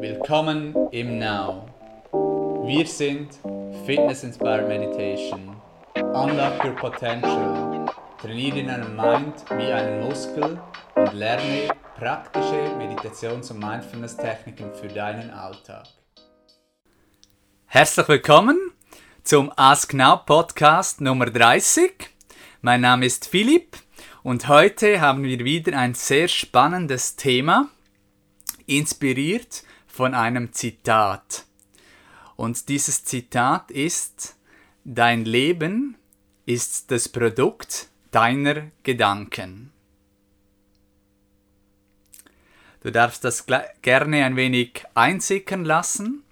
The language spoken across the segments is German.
Willkommen im Now. Wir sind Fitness Inspired Meditation. Unlock your potential. Trainiere deinen Mind wie einen Muskel und lerne praktische Meditations- und Mindfulness-Techniken für deinen Alltag. Herzlich willkommen zum Ask Now Podcast Nummer 30. Mein Name ist Philipp und heute haben wir wieder ein sehr spannendes Thema, inspiriert von einem Zitat. Und dieses Zitat ist, Dein Leben ist das Produkt deiner Gedanken. Du darfst das gerne ein wenig einsickern lassen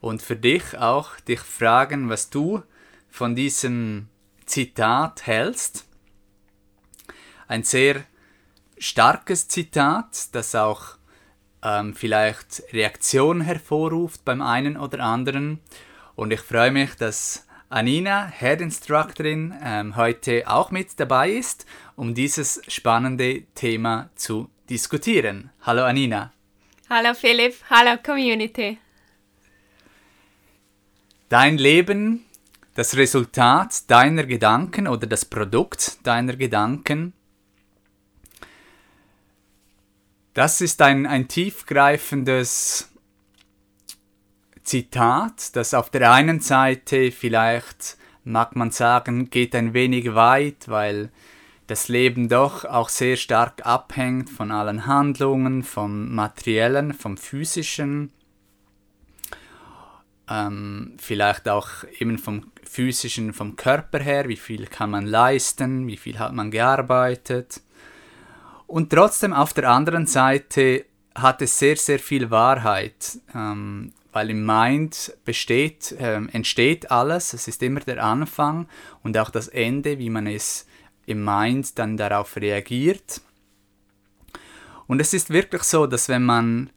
und für dich auch dich fragen, was du von diesem Zitat hältst. Ein sehr starkes Zitat, das auch ähm, vielleicht Reaktionen hervorruft beim einen oder anderen. Und ich freue mich, dass Anina, Head Instructorin, ähm, heute auch mit dabei ist, um dieses spannende Thema zu diskutieren. Hallo Anina. Hallo Philipp, hallo Community. Dein Leben, das Resultat deiner Gedanken oder das Produkt deiner Gedanken Das ist ein, ein tiefgreifendes Zitat, das auf der einen Seite vielleicht, mag man sagen, geht ein wenig weit, weil das Leben doch auch sehr stark abhängt von allen Handlungen, vom materiellen, vom physischen, ähm, vielleicht auch eben vom physischen, vom Körper her, wie viel kann man leisten, wie viel hat man gearbeitet. Und trotzdem auf der anderen Seite hat es sehr, sehr viel Wahrheit, ähm, weil im Mind besteht, ähm, entsteht alles, es ist immer der Anfang und auch das Ende, wie man es im Mind dann darauf reagiert. Und es ist wirklich so, dass wenn man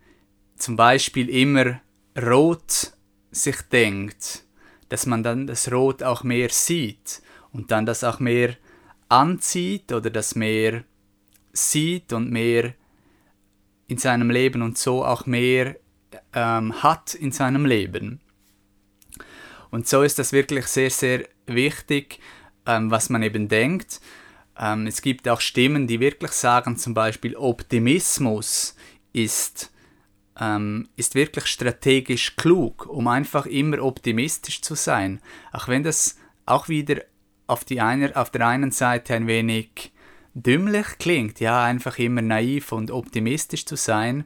zum Beispiel immer rot sich denkt, dass man dann das Rot auch mehr sieht und dann das auch mehr anzieht oder das mehr sieht und mehr in seinem Leben und so auch mehr ähm, hat in seinem Leben. Und so ist das wirklich sehr, sehr wichtig, ähm, was man eben denkt. Ähm, es gibt auch Stimmen, die wirklich sagen, zum Beispiel Optimismus ist, ähm, ist wirklich strategisch klug, um einfach immer optimistisch zu sein. Auch wenn das auch wieder auf, die eine, auf der einen Seite ein wenig dümmlich klingt, ja, einfach immer naiv und optimistisch zu sein.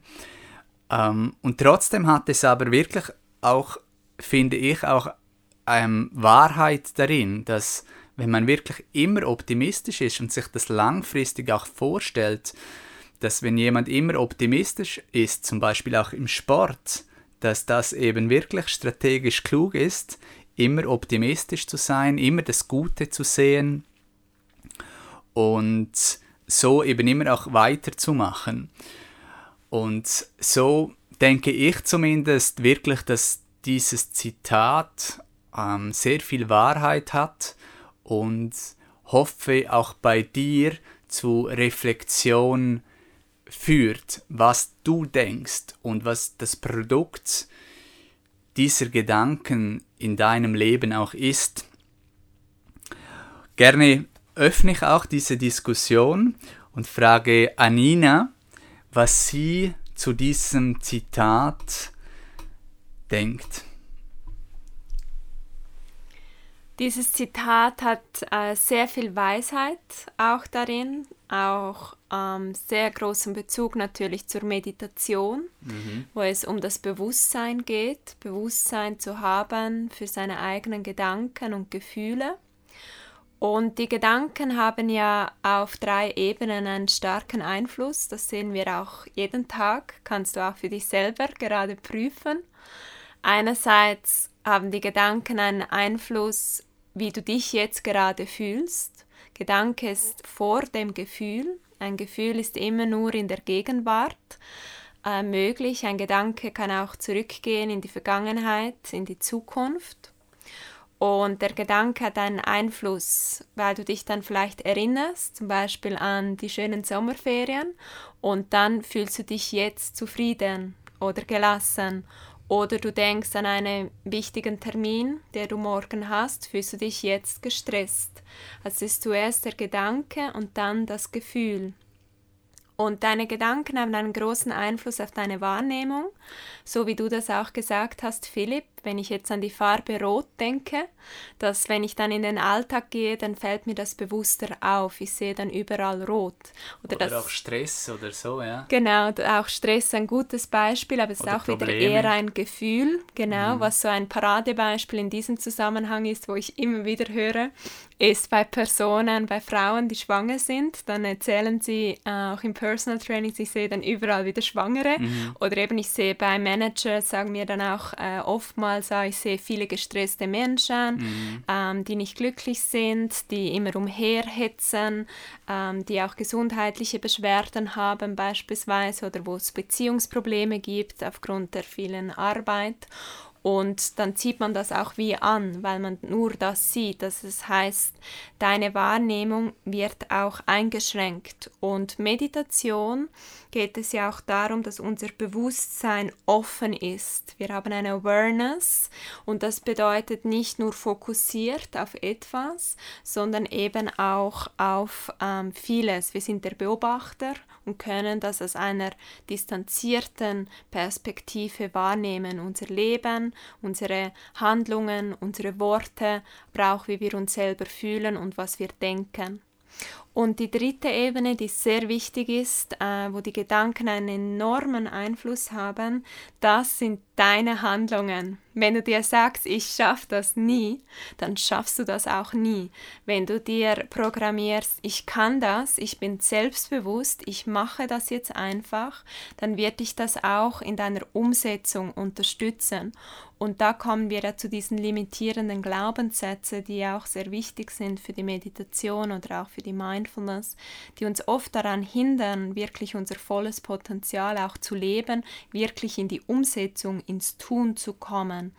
Ähm, und trotzdem hat es aber wirklich auch, finde ich, auch ähm, Wahrheit darin, dass wenn man wirklich immer optimistisch ist und sich das langfristig auch vorstellt, dass wenn jemand immer optimistisch ist, zum Beispiel auch im Sport, dass das eben wirklich strategisch klug ist, immer optimistisch zu sein, immer das Gute zu sehen, und so eben immer auch weiterzumachen. Und so denke ich zumindest wirklich, dass dieses Zitat ähm, sehr viel Wahrheit hat und hoffe auch bei dir zu Reflexion führt, was du denkst und was das Produkt dieser Gedanken in deinem Leben auch ist. Gerne öffne ich auch diese Diskussion und frage Anina, was sie zu diesem Zitat denkt. Dieses Zitat hat äh, sehr viel Weisheit auch darin, auch ähm, sehr großen Bezug natürlich zur Meditation, mhm. wo es um das Bewusstsein geht, Bewusstsein zu haben für seine eigenen Gedanken und Gefühle. Und die Gedanken haben ja auf drei Ebenen einen starken Einfluss. Das sehen wir auch jeden Tag. Kannst du auch für dich selber gerade prüfen. Einerseits haben die Gedanken einen Einfluss, wie du dich jetzt gerade fühlst. Gedanke ist vor dem Gefühl. Ein Gefühl ist immer nur in der Gegenwart äh, möglich. Ein Gedanke kann auch zurückgehen in die Vergangenheit, in die Zukunft. Und der Gedanke hat einen Einfluss, weil du dich dann vielleicht erinnerst, zum Beispiel an die schönen Sommerferien, und dann fühlst du dich jetzt zufrieden oder gelassen. Oder du denkst an einen wichtigen Termin, der du morgen hast, fühlst du dich jetzt gestresst. Also ist zuerst der Gedanke und dann das Gefühl. Und deine Gedanken haben einen großen Einfluss auf deine Wahrnehmung, so wie du das auch gesagt hast, Philipp wenn ich jetzt an die Farbe Rot denke, dass wenn ich dann in den Alltag gehe, dann fällt mir das bewusster auf. Ich sehe dann überall Rot. Oder, oder das, auch Stress oder so, ja. Genau, auch Stress ein gutes Beispiel, aber es ist auch Probleme. wieder eher ein Gefühl, genau, mhm. was so ein Paradebeispiel in diesem Zusammenhang ist, wo ich immer wieder höre, ist bei Personen, bei Frauen, die schwanger sind, dann erzählen sie äh, auch im Personal Training, ich sehe dann überall wieder Schwangere. Mhm. Oder eben ich sehe bei Managers, sagen mir dann auch äh, oftmals, also ich sehe viele gestresste Menschen, mhm. ähm, die nicht glücklich sind, die immer umherhetzen, ähm, die auch gesundheitliche Beschwerden haben beispielsweise oder wo es Beziehungsprobleme gibt aufgrund der vielen Arbeit. Und dann zieht man das auch wie an, weil man nur das sieht. Das heißt, deine Wahrnehmung wird auch eingeschränkt. Und Meditation geht es ja auch darum, dass unser Bewusstsein offen ist. Wir haben eine Awareness und das bedeutet nicht nur fokussiert auf etwas, sondern eben auch auf ähm, vieles. Wir sind der Beobachter und können das aus einer distanzierten Perspektive wahrnehmen. Unser Leben, unsere Handlungen, unsere Worte, aber auch wie wir uns selber fühlen und was wir denken. Und die dritte Ebene, die sehr wichtig ist, äh, wo die Gedanken einen enormen Einfluss haben, das sind deine Handlungen. Wenn du dir sagst, ich schaffe das nie, dann schaffst du das auch nie. Wenn du dir programmierst, ich kann das, ich bin selbstbewusst, ich mache das jetzt einfach, dann wird dich das auch in deiner Umsetzung unterstützen. Und da kommen wir ja zu diesen limitierenden Glaubenssätzen, die auch sehr wichtig sind für die Meditation oder auch für die Mindfulness, die uns oft daran hindern, wirklich unser volles Potenzial auch zu leben, wirklich in die Umsetzung, ins Tun zu kommen.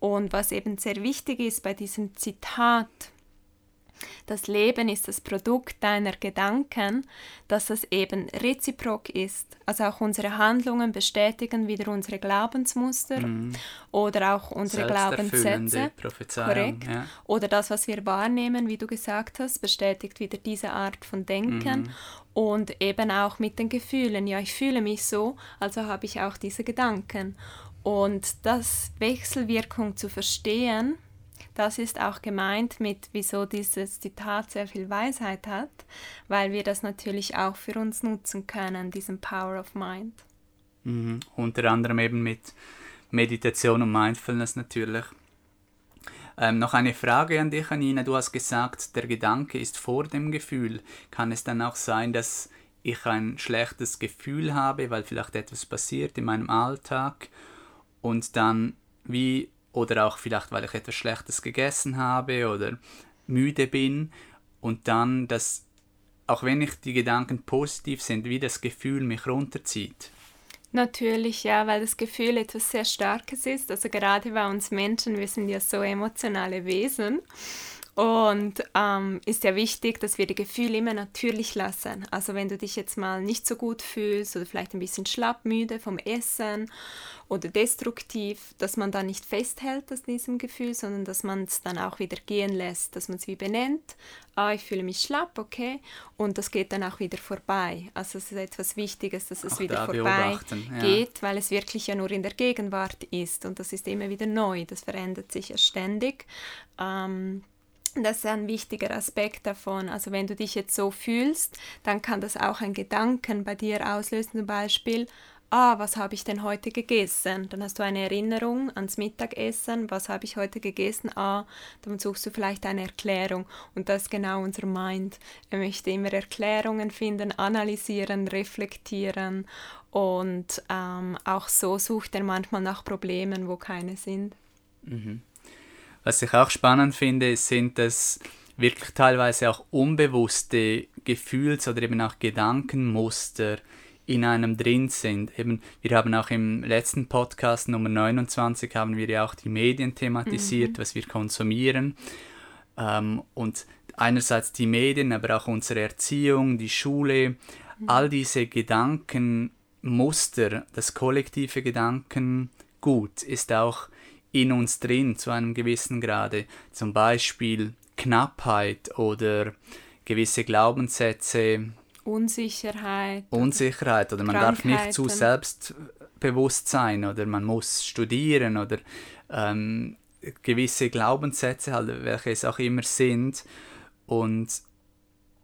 Und was eben sehr wichtig ist bei diesem Zitat, das Leben ist das Produkt deiner Gedanken, dass das eben reziprok ist. Also auch unsere Handlungen bestätigen wieder unsere Glaubensmuster mm. oder auch unsere Glaubenssätze. Korrekt. Ja. Oder das, was wir wahrnehmen, wie du gesagt hast, bestätigt wieder diese Art von Denken. Mm. Und eben auch mit den Gefühlen. Ja, ich fühle mich so, also habe ich auch diese Gedanken. Und das Wechselwirkung zu verstehen, das ist auch gemeint mit, wieso dieses Zitat sehr viel Weisheit hat, weil wir das natürlich auch für uns nutzen können, diesen Power of Mind. Mhm. Unter anderem eben mit Meditation und Mindfulness natürlich. Ähm, noch eine Frage an dich, Anina. Du hast gesagt, der Gedanke ist vor dem Gefühl. Kann es dann auch sein, dass ich ein schlechtes Gefühl habe, weil vielleicht etwas passiert in meinem Alltag und dann wie oder auch vielleicht, weil ich etwas Schlechtes gegessen habe oder müde bin und dann, dass auch wenn ich die Gedanken positiv sind, wie das Gefühl mich runterzieht. Natürlich, ja, weil das Gefühl etwas sehr Starkes ist. Also gerade bei uns Menschen, wir sind ja so emotionale Wesen. Und ähm, ist ja wichtig, dass wir die Gefühle immer natürlich lassen. Also wenn du dich jetzt mal nicht so gut fühlst oder vielleicht ein bisschen schlapp, müde vom Essen oder destruktiv, dass man da nicht festhält an diesem Gefühl, sondern dass man es dann auch wieder gehen lässt, dass man es wie benennt. Ah, ich fühle mich schlapp, okay, und das geht dann auch wieder vorbei. Also es ist etwas Wichtiges, dass es auch wieder vorbei ja. geht, weil es wirklich ja nur in der Gegenwart ist und das ist immer wieder neu, das verändert sich ja ständig. Ähm, das ist ein wichtiger Aspekt davon. Also wenn du dich jetzt so fühlst, dann kann das auch ein Gedanken bei dir auslösen, zum Beispiel, ah, was habe ich denn heute gegessen? Dann hast du eine Erinnerung ans Mittagessen, was habe ich heute gegessen? Ah, dann suchst du vielleicht eine Erklärung. Und das ist genau unser Mind. Er möchte immer Erklärungen finden, analysieren, reflektieren und ähm, auch so sucht er manchmal nach Problemen, wo keine sind. Mhm. Was ich auch spannend finde, sind dass wirklich teilweise auch unbewusste Gefühls- oder eben auch Gedankenmuster in einem drin sind. Eben, wir haben auch im letzten Podcast Nummer 29 haben wir ja auch die Medien thematisiert, mhm. was wir konsumieren. Ähm, und einerseits die Medien, aber auch unsere Erziehung, die Schule, mhm. all diese Gedanken Muster, das kollektive Gedankengut ist auch in uns drin zu einem gewissen Grade. Zum Beispiel Knappheit oder gewisse Glaubenssätze. Unsicherheit. Unsicherheit oder man darf nicht zu selbstbewusst sein oder man muss studieren oder ähm, gewisse Glaubenssätze, halt, welche es auch immer sind. Und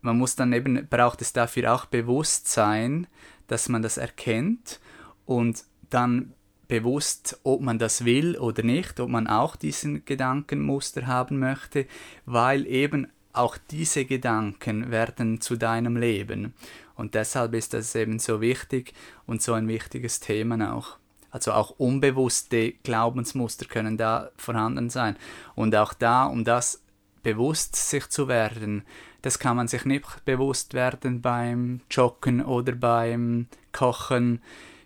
man muss dann eben, braucht es dafür auch Bewusstsein, dass man das erkennt und dann bewusst, ob man das will oder nicht, ob man auch diesen Gedankenmuster haben möchte, weil eben auch diese Gedanken werden zu deinem Leben. Und deshalb ist das eben so wichtig und so ein wichtiges Thema auch. Also auch unbewusste Glaubensmuster können da vorhanden sein. Und auch da, um das bewusst sich zu werden, das kann man sich nicht bewusst werden beim Joggen oder beim Kochen.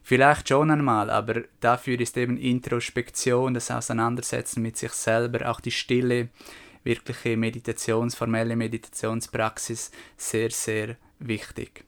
Vielleicht schon einmal, aber dafür ist eben Introspektion, das Auseinandersetzen mit sich selber, auch die Stille, wirkliche Meditations, formelle Meditationspraxis sehr, sehr wichtig.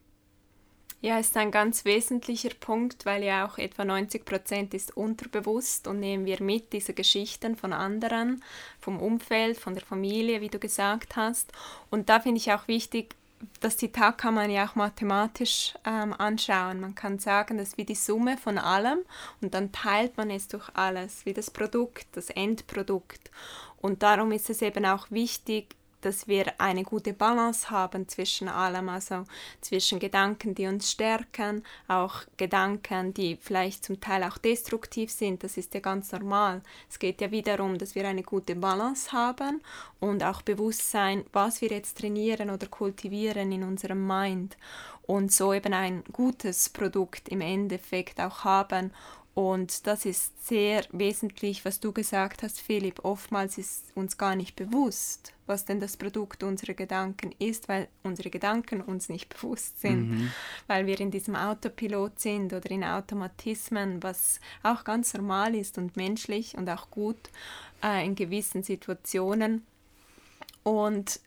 Ja, ist ein ganz wesentlicher Punkt, weil ja auch etwa 90 Prozent ist unterbewusst und nehmen wir mit diese Geschichten von anderen, vom Umfeld, von der Familie, wie du gesagt hast. Und da finde ich auch wichtig, das Zitat kann man ja auch mathematisch ähm, anschauen. Man kann sagen, das ist wie die Summe von allem und dann teilt man es durch alles, wie das Produkt, das Endprodukt. Und darum ist es eben auch wichtig, dass wir eine gute Balance haben zwischen allem, also zwischen Gedanken, die uns stärken, auch Gedanken, die vielleicht zum Teil auch destruktiv sind, das ist ja ganz normal. Es geht ja wiederum, dass wir eine gute Balance haben und auch Bewusstsein, was wir jetzt trainieren oder kultivieren in unserem Mind und so eben ein gutes Produkt im Endeffekt auch haben und das ist sehr wesentlich, was du gesagt hast, Philipp. Oftmals ist uns gar nicht bewusst, was denn das Produkt unserer Gedanken ist, weil unsere Gedanken uns nicht bewusst sind, mhm. weil wir in diesem Autopilot sind oder in Automatismen, was auch ganz normal ist und menschlich und auch gut äh, in gewissen Situationen. Und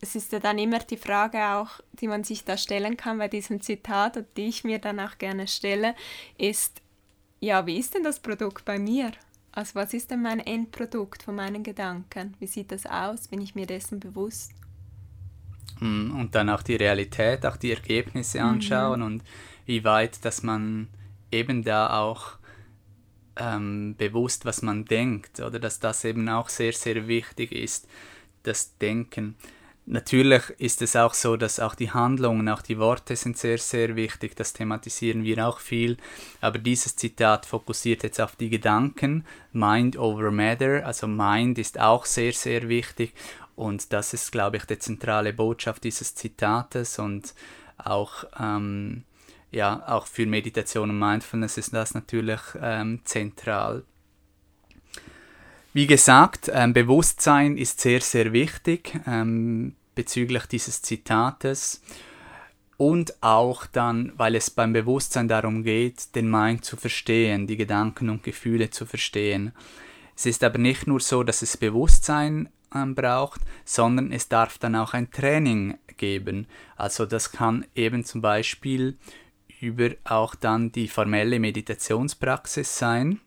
es ist ja dann immer die Frage auch, die man sich da stellen kann bei diesem Zitat und die ich mir dann auch gerne stelle, ist, ja, wie ist denn das Produkt bei mir? Also was ist denn mein Endprodukt von meinen Gedanken? Wie sieht das aus? Bin ich mir dessen bewusst? Hm, und dann auch die Realität, auch die Ergebnisse mhm. anschauen mhm. und wie weit, dass man eben da auch ähm, bewusst, was man denkt, oder dass das eben auch sehr, sehr wichtig ist, das Denken. Natürlich ist es auch so, dass auch die Handlungen, auch die Worte sind sehr, sehr wichtig. Das thematisieren wir auch viel. Aber dieses Zitat fokussiert jetzt auf die Gedanken. Mind over Matter. Also Mind ist auch sehr, sehr wichtig. Und das ist, glaube ich, die zentrale Botschaft dieses Zitates. Und auch, ähm, ja, auch für Meditation und Mindfulness ist das natürlich ähm, zentral. Wie gesagt, ähm, Bewusstsein ist sehr, sehr wichtig ähm, bezüglich dieses Zitates und auch dann, weil es beim Bewusstsein darum geht, den Mind zu verstehen, die Gedanken und Gefühle zu verstehen. Es ist aber nicht nur so, dass es Bewusstsein ähm, braucht, sondern es darf dann auch ein Training geben. Also das kann eben zum Beispiel über auch dann die formelle Meditationspraxis sein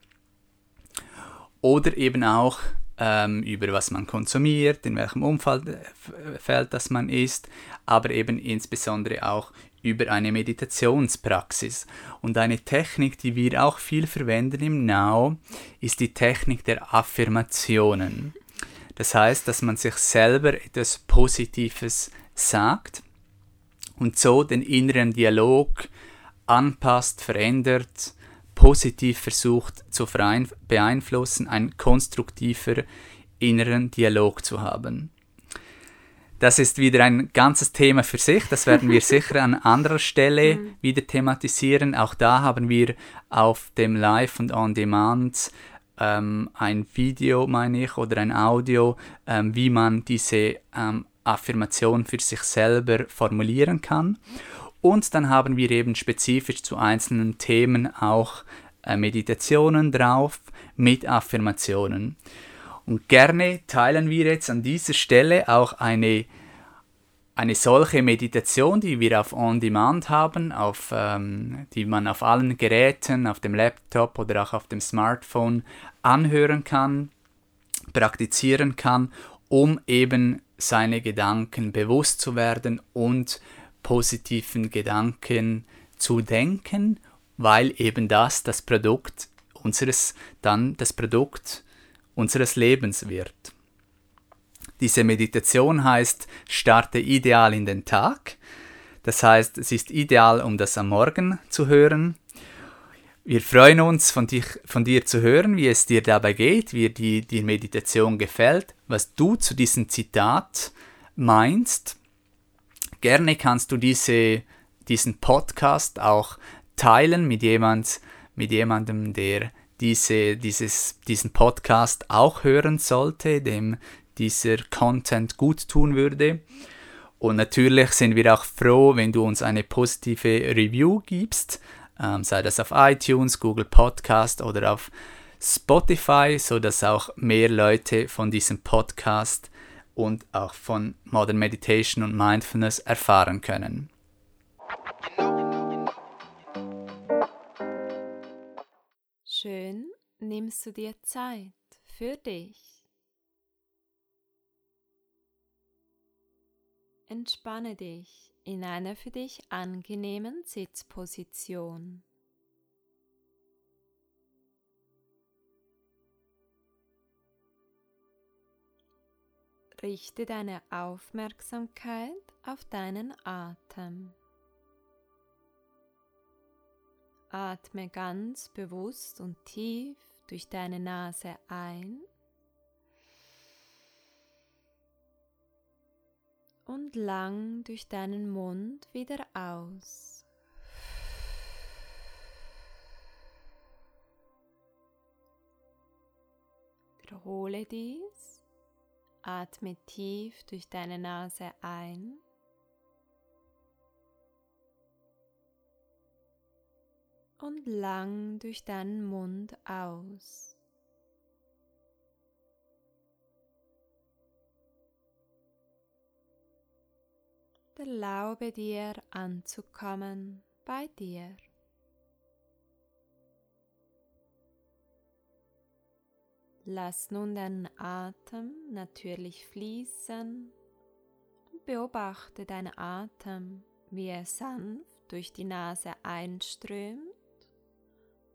oder eben auch ähm, über was man konsumiert, in welchem Umfeld äh, das man ist, aber eben insbesondere auch über eine Meditationspraxis. Und eine Technik, die wir auch viel verwenden im Now, ist die Technik der Affirmationen. Das heißt, dass man sich selber etwas Positives sagt und so den inneren Dialog anpasst, verändert positiv versucht zu beeinflussen, einen konstruktiver inneren Dialog zu haben. Das ist wieder ein ganzes Thema für sich, das werden wir sicher an anderer Stelle mhm. wieder thematisieren. Auch da haben wir auf dem Live und On Demand ähm, ein Video, meine ich, oder ein Audio, ähm, wie man diese ähm, Affirmation für sich selber formulieren kann. Und dann haben wir eben spezifisch zu einzelnen Themen auch äh, Meditationen drauf mit Affirmationen. Und gerne teilen wir jetzt an dieser Stelle auch eine, eine solche Meditation, die wir auf On-Demand haben, auf, ähm, die man auf allen Geräten, auf dem Laptop oder auch auf dem Smartphone anhören kann, praktizieren kann, um eben seine Gedanken bewusst zu werden und positiven Gedanken zu denken, weil eben das das Produkt unseres dann das Produkt unseres Lebens wird. Diese Meditation heißt Starte ideal in den Tag. Das heißt, es ist ideal, um das am Morgen zu hören. Wir freuen uns, von, dich, von dir zu hören, wie es dir dabei geht, wie dir die Meditation gefällt, was du zu diesem Zitat meinst. Gerne kannst du diese, diesen Podcast auch teilen mit, jemand, mit jemandem, der diese, dieses, diesen Podcast auch hören sollte, dem dieser Content gut tun würde. Und natürlich sind wir auch froh, wenn du uns eine positive Review gibst, ähm, sei das auf iTunes, Google Podcast oder auf Spotify, sodass auch mehr Leute von diesem Podcast und auch von Modern Meditation und Mindfulness erfahren können. Schön nimmst du dir Zeit für dich. Entspanne dich in einer für dich angenehmen Sitzposition. Richte deine Aufmerksamkeit auf deinen Atem. Atme ganz bewusst und tief durch deine Nase ein und lang durch deinen Mund wieder aus. Wiederhole dies. Atme tief durch deine Nase ein. Und lang durch deinen Mund aus. Erlaube dir anzukommen bei dir. Lass nun deinen Atem natürlich fließen und beobachte deinen Atem, wie er sanft durch die Nase einströmt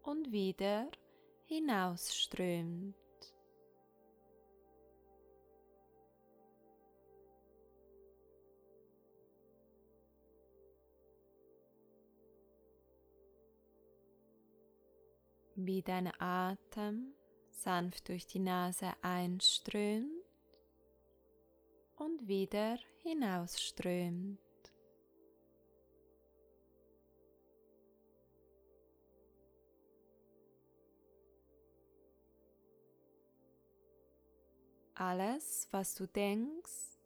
und wieder hinausströmt. wie dein Atem sanft durch die Nase einströmt und wieder hinausströmt. Alles, was du denkst,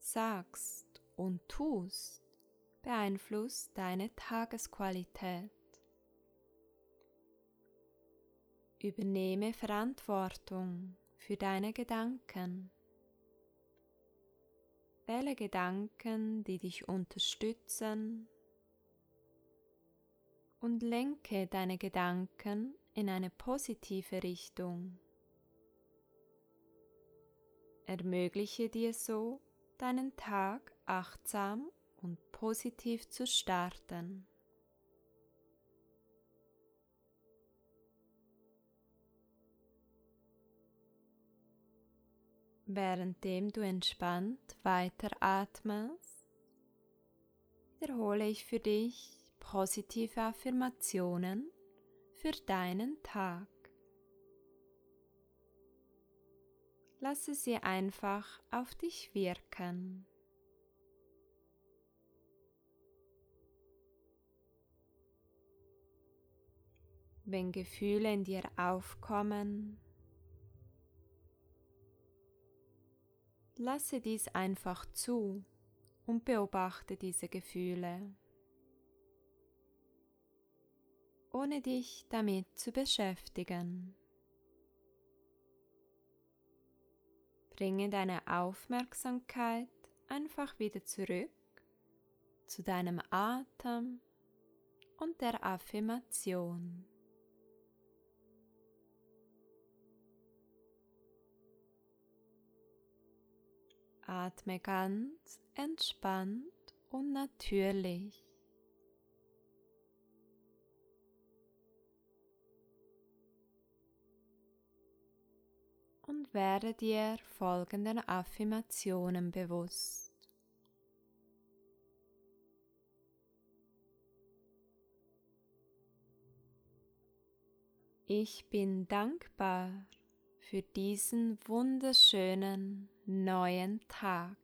sagst und tust, beeinflusst deine Tagesqualität. Übernehme Verantwortung für deine Gedanken. Wähle Gedanken, die dich unterstützen und lenke deine Gedanken in eine positive Richtung. Ermögliche dir so, deinen Tag achtsam und positiv zu starten. Währenddem du entspannt weiteratmest, wiederhole ich für dich positive Affirmationen für deinen Tag. Lasse sie einfach auf dich wirken. Wenn Gefühle in dir aufkommen, Lasse dies einfach zu und beobachte diese Gefühle, ohne dich damit zu beschäftigen. Bringe deine Aufmerksamkeit einfach wieder zurück zu deinem Atem und der Affirmation. Atme ganz entspannt und natürlich. Und werde dir folgenden Affirmationen bewusst. Ich bin dankbar für diesen wunderschönen neuen Tag.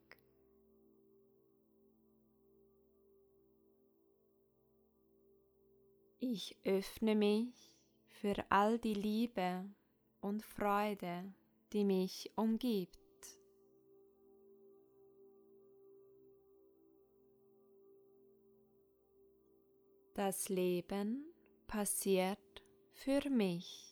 Ich öffne mich für all die Liebe und Freude, die mich umgibt. Das Leben passiert für mich.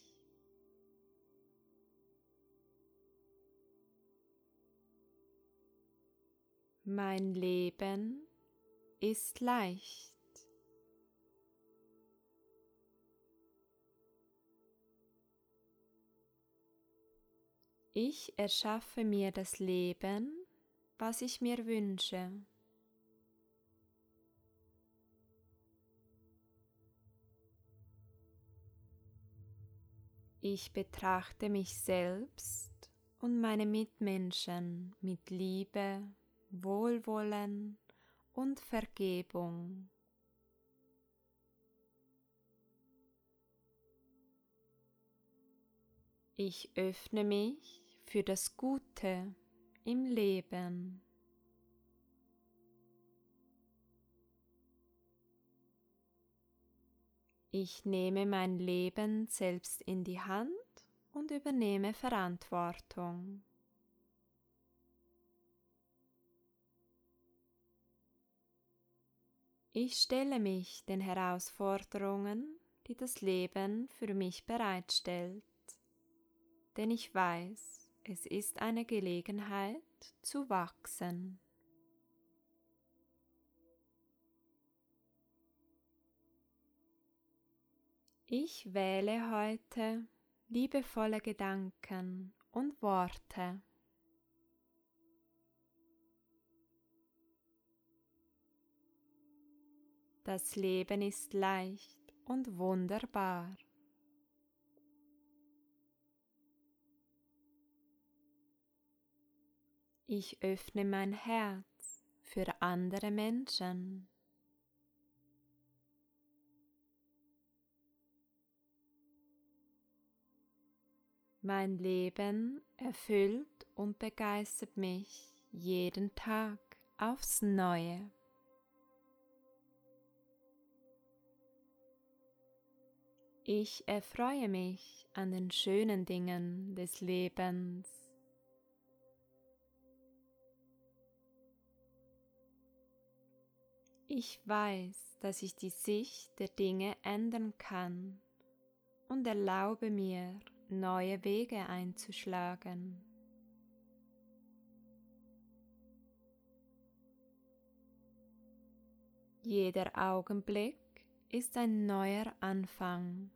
Mein Leben ist leicht. Ich erschaffe mir das Leben, was ich mir wünsche. Ich betrachte mich selbst und meine Mitmenschen mit Liebe Wohlwollen und Vergebung. Ich öffne mich für das Gute im Leben. Ich nehme mein Leben selbst in die Hand und übernehme Verantwortung. Ich stelle mich den Herausforderungen, die das Leben für mich bereitstellt, denn ich weiß, es ist eine Gelegenheit zu wachsen. Ich wähle heute liebevolle Gedanken und Worte Das Leben ist leicht und wunderbar. Ich öffne mein Herz für andere Menschen. Mein Leben erfüllt und begeistert mich jeden Tag aufs Neue. Ich erfreue mich an den schönen Dingen des Lebens. Ich weiß, dass ich die Sicht der Dinge ändern kann und erlaube mir, neue Wege einzuschlagen. Jeder Augenblick ist ein neuer Anfang.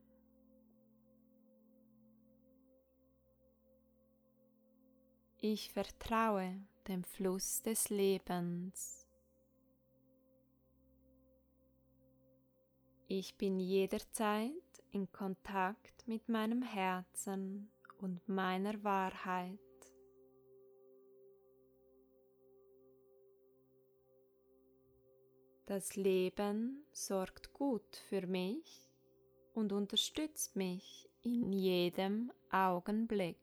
Ich vertraue dem Fluss des Lebens. Ich bin jederzeit in Kontakt mit meinem Herzen und meiner Wahrheit. Das Leben sorgt gut für mich und unterstützt mich in jedem Augenblick.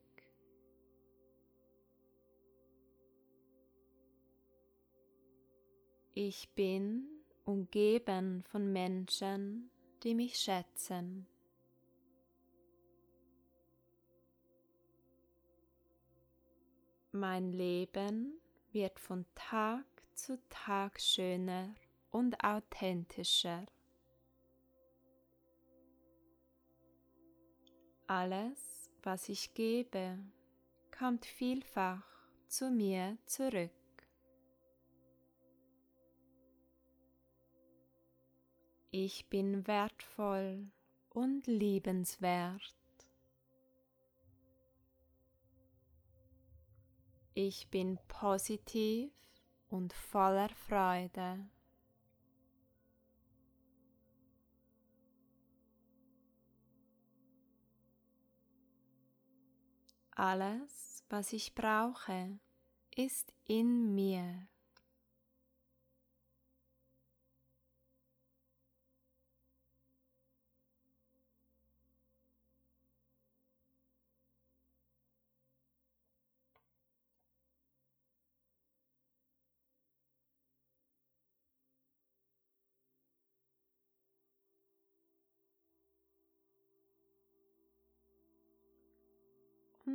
Ich bin umgeben von Menschen, die mich schätzen. Mein Leben wird von Tag zu Tag schöner und authentischer. Alles, was ich gebe, kommt vielfach zu mir zurück. Ich bin wertvoll und liebenswert. Ich bin positiv und voller Freude. Alles, was ich brauche, ist in mir.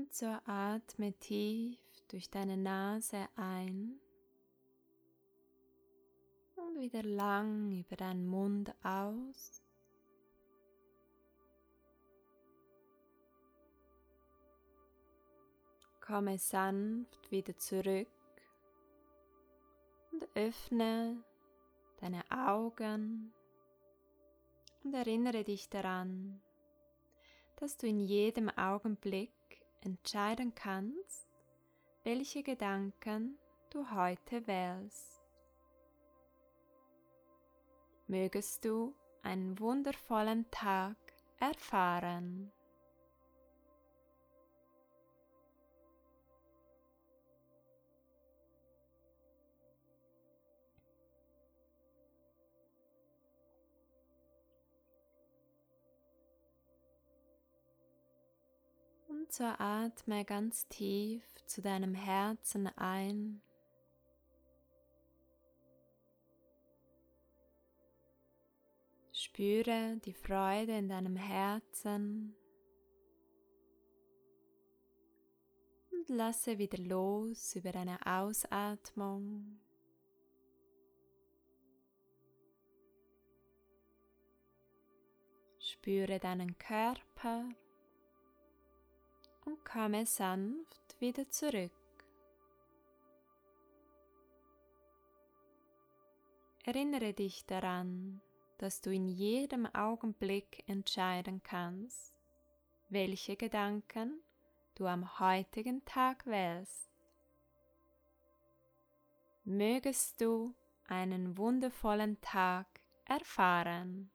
Und so atme tief durch deine Nase ein und wieder lang über deinen Mund aus. Komme sanft wieder zurück und öffne deine Augen und erinnere dich daran, dass du in jedem Augenblick entscheiden kannst, welche Gedanken du heute wählst. Mögest du einen wundervollen Tag erfahren. Und so atme ganz tief zu deinem Herzen ein. Spüre die Freude in deinem Herzen und lasse wieder los über deine Ausatmung. Spüre deinen Körper und komme sanft wieder zurück. Erinnere dich daran, dass du in jedem Augenblick entscheiden kannst, welche Gedanken du am heutigen Tag wählst. Mögest du einen wundervollen Tag erfahren.